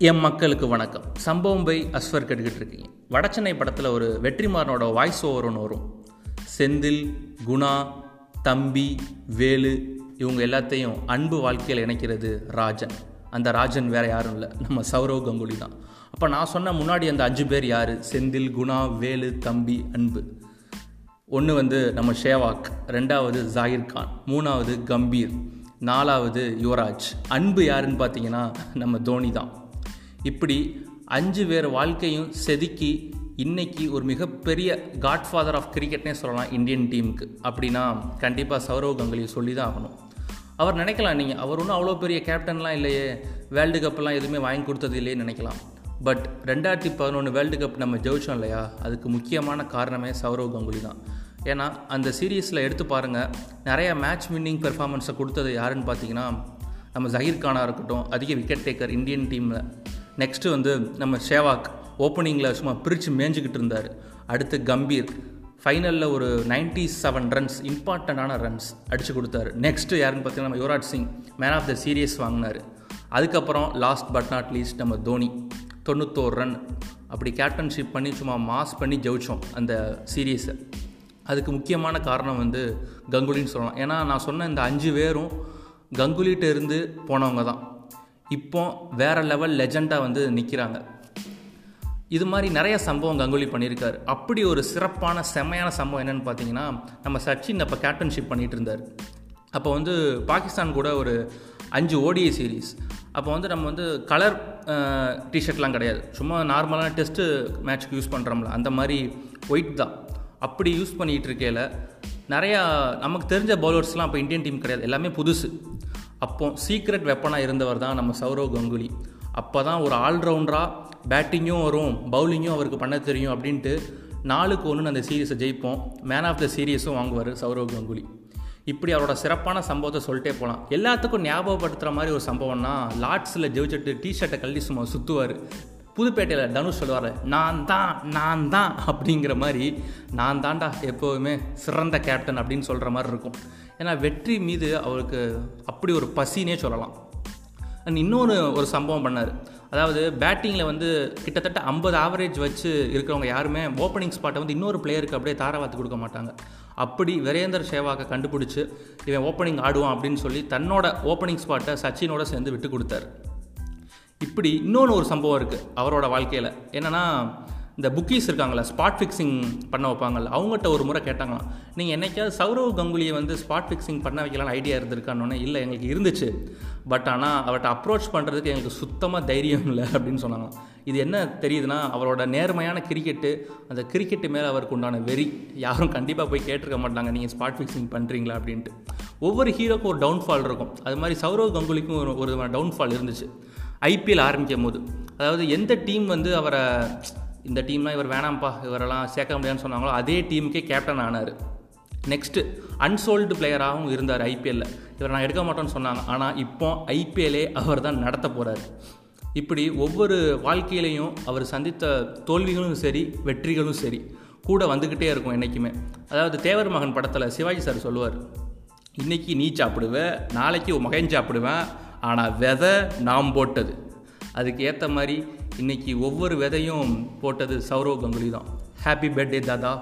என் மக்களுக்கு வணக்கம். சம்பவம் பை அஸ்வர் கேட்டுக்கிட்டு இருக்கீங்க. வடச்சென்னை படத்தில் ஒரு வெற்றிமாறனோட வாய்ஸ் ஓவர் ஒன்று வரும். செந்தில் குணா தம்பி வேலு இவங்க எல்லாத்தையும் அன்பு வாழ்க்கையில் இணைக்கிறது ராஜன். அந்த ராஜன் வேறு யாரும் இல்லை. நம்ம சௌரவ் கங்குலி தான். அப்போ நான் சொன்ன முன்னாடி அந்த அஞ்சு பேர் யார்? செந்தில் குணா வேலு தம்பி அன்பு. ஒன்று வந்து நம்ம ஷேவாக் ரெண்டாவது ஜாகிர் கான் மூணாவது கம்பீர் நாலாவது யுவராஜ். அன்பு யாருன்னு பார்த்தீங்கன்னா நம்ம தோனி தான். இப்படி அஞ்சு பேர் வாழ்க்கையும் செதுக்கி இன்னைக்கு ஒரு மிகப்பெரிய காட்ஃபாதர் ஆஃப் கிரிக்கெட்னே சொல்லலாம் இந்தியன் டீமுக்கு. அப்படின்னா கண்டிப்பாக சௌரவ் கங்குலியை சொல்லி தான் ஆகணும். அவர் நினைக்கலாம் நீங்கள் அவர் ஒன்றும் அவ்வளோ பெரிய கேப்டன்லாம் இல்லையே வேர்ல்டு கப்லாம் எதுவுமே வாங்கி கொடுத்தது இல்லையே நினைக்கலாம். பட் ரெண்டாயிரத்தி பதினொன்று வேர்ல்டு கப் நம்ம ஜெயிச்சோம் இல்லையா? அதுக்கு முக்கியமான காரணமே சௌரவ் கங்குலி தான். ஏன்னா அந்த சீரீஸில் எடுத்து பாருங்கள் நிறையா மேட்ச் வின்னிங் பெர்ஃபார்மன்ஸை கொடுத்தது யாருன்னு பார்த்தீங்கன்னா நம்ம ஜஹீர் கானாக இருக்கட்டும் அதிக விக்கெட் டேக்கர் இந்தியன் டீமில். நெக்ஸ்ட்டு வந்து நம்ம ஷேவாக் ஓப்பனிங்கில் சும்மா பிரித்து மேய்ஞ்சிக்கிட்டு இருந்தார். அடுத்து கம்பீர் ஃபைனலில் ஒரு நைன்டி செவன் ரன்ஸ் இம்பார்ட்டண்ட்டான ரன்ஸ் அடித்து கொடுத்தாரு. நெக்ஸ்ட்டு யாருன்னு பார்த்தீங்கன்னா நம்ம Yuvraj Singh man of the series வாங்கினார். அதுக்கப்புறம் லாஸ்ட் பட் நாட் லீஸ்ட் நம்ம தோனி தொண்ணூத்தோரு ரன் அப்படி கேப்டன்ஷிப் பண்ணி சும்மா மாஸ் பண்ணி ஜெயிச்சோம் அந்த சீரீஸை அதுக்கு முக்கியமான காரணம் வந்து கங்குலின்னு சொல்லலாம். ஏன்னா நான் சொன்ன இந்த அஞ்சு பேரும் கங்குலிகிட்ட இருந்து போனவங்க தான். இப்போ வேறு லெவல் லெஜெண்டாக வந்து நிற்கிறாங்க இது மாதிரி நிறைய சம்பவம் கங்குலி பண்ணியிருக்காரு. அப்படி ஒரு சிறப்பான செம்மையான சம்பவம் என்னென்னு பார்த்தீங்கன்னா நம்ம சச்சின் அப்போ கேப்டன்ஷிப் பண்ணிகிட்டு இருந்தார். அப்போ வந்து பாகிஸ்தான் கூட ஒரு அஞ்சு ஓடிஐ சீரீஸ் அப்போ வந்து நம்ம வந்து கலர் டிஷர்ட்லாம் கிடையாது. சும்மா நார்மலான டெஸ்ட்டு மேட்ச்க்கு யூஸ் பண்ணுறோம்ல அந்த மாதிரி ஒயிட் தான். அப்படி யூஸ் பண்ணிகிட்டு இருக்கையில் நிறையா நமக்கு தெரிஞ்ச பவுலர்ஸ்லாம் அப்போ இந்தியன் டீம் கிடையாது. எல்லாமே புதுசு. அப்போ சீக்ரெட் வெப்பனாக இருந்தவர் தான் நம்ம சௌரவ் கங்குலி. அப்போ தான் ஒரு ஆல்ரவுண்டராக பேட்டிங்கும் வரும் பவுலிங்கும் அவருக்கு பண்ண தெரியும் அப்படின்ட்டு நாளுக்கு ஒன்று அந்த சீரீஸை ஜெயிப்போம். மேன் ஆஃப் த சீரீஸும் வாங்குவார் சௌரவ் கங்குலி. இப்படி அவரோட சிறப்பான சம்பவத்தை சொல்லிட்டே போகலாம் எல்லாத்துக்கும் ஞாபகப்படுத்துகிற மாதிரி ஒரு சம்பவம்னா லார்ட்ஸில் ஜெயிச்சிட்டு டிஷர்ட்டை கழட்டி சும்மா சுற்றுவார் புதுப்பேட்டையில் தனுஷ் சொல்லுவார் நான் தான் நான் தான் அப்படிங்கிற மாதிரி நான் தாண்டா எப்போவுமே சிறந்த கேப்டன் அப்படின்னு சொல்கிற மாதிரி இருக்கும். ஏன்னா வெற்றி மீது அவருக்கு அப்படி ஒரு பசினே சொல்லலாம். அண்ட் இன்னொன்று ஒரு சம்பவம் பண்ணார். அதாவது பேட்டிங்கில் வந்து கிட்டத்தட்ட ஐம்பது ஆவரேஜ் வச்சு இருக்கிறவங்க யாருமே ஓப்பனிங் ஸ்பாட்டை வந்து இன்னொரு பிளேயருக்கு அப்படியே தாராவாத்து கொடுக்க மாட்டாங்க. அப்படி வீரேந்தர் சேவாக்கை கண்டுபிடிச்சி இவன் ஓப்பனிங் ஆடுவான் அப்படின்னு சொல்லி தன்னோட ஓப்பனிங் ஸ்பாட்டை சச்சினோட சேர்ந்து விட்டு கொடுத்தாரு. இப்படி இன்னொன்று ஒரு சம்பவம் இருக்குது அவரோட வாழ்க்கையில். என்னென்னா இந்த புக்கீஸ் இருக்காங்களா ஸ்பாட் ஃபிக்ஸிங் பண்ண வைப்பாங்கல்ல அவங்ககிட்ட ஒரு முறை கேட்டாங்களாம் நீங்கள் என்னைக்காவது சௌரவ் கங்குலியை வந்து ஸ்பாட் ஃபிக்ஸிங் பண்ண வைக்கலாம்னு ஐடியா இருந்திருக்கான்னு இல்லை எங்களுக்கு இருந்துச்சு. பட் ஆனால் அவர்கிட்ட அப்ரோச் பண்ணுறதுக்கு எங்களுக்கு சுத்தமாக தைரியம் இல்லை அப்படின்னு சொன்னாங்க இது என்ன தெரியுதுன்னா அவரோட நேர்மையான கிரிக்கெட்டு அந்த கிரிக்கெட்டு மேலே அவருக்கு உண்டான வெறி யாரும் கண்டிப்பாக போய் கேட்டிருக்க மாட்டாங்க நீங்கள் ஸ்பாட் ஃபிக்ஸிங் பண்ணுறீங்களா அப்படின்ட்டு. ஒவ்வொரு ஹீரோக்கும் ஒரு டவுன்ஃபால் இருக்கும். அது மாதிரி சௌரவ் கங்குலிக்கும் ஒரு ஒரு டவுன்ஃபால் இருந்துச்சு. ஐபிஎல் ஆரம்பிக்கும் போது. அதாவது எந்த டீம் வந்து அவரை இந்த டீம்லாம் இவர் வேணாம்ப்பா இவரெல்லாம் சேர்க்க முடியாதுன்னு சொன்னாங்களோ அதே டீமுக்கே கேப்டன் ஆனார். நெக்ஸ்ட்டு அன்சோல்டு பிளேயராகவும் இருந்தார் ஐபிஎல்லில் இவர் நான் எடுக்க மாட்டோன்னு சொன்னாங்க. ஆனால் இப்போ ஐபிஎல்லே அவர் தான் நடத்த போகிறார் இப்படி ஒவ்வொரு வாழ்க்கையிலையும் அவர் சந்தித்த தோல்விகளும் சரி வெற்றிகளும் சரி கூட வந்துக்கிட்டே இருக்கும் என்றைக்குமே அதாவது தேவர் மகன் படத்தில் சிவாஜி சார் சொல்லுவார் இன்றைக்கி நீ சாப்பிடுவேன் நாளைக்கு மகன் சாப்பிடுவேன் ஆனால் விதை நாம் போட்டது. அதுக்கு ஏற்ற மாதிரி இன்றைக்கி ஒவ்வொரு விதையும் போட்டது சௌரவ் கங்குலி தான் ஹாப்பி பர்த்டே தாதா.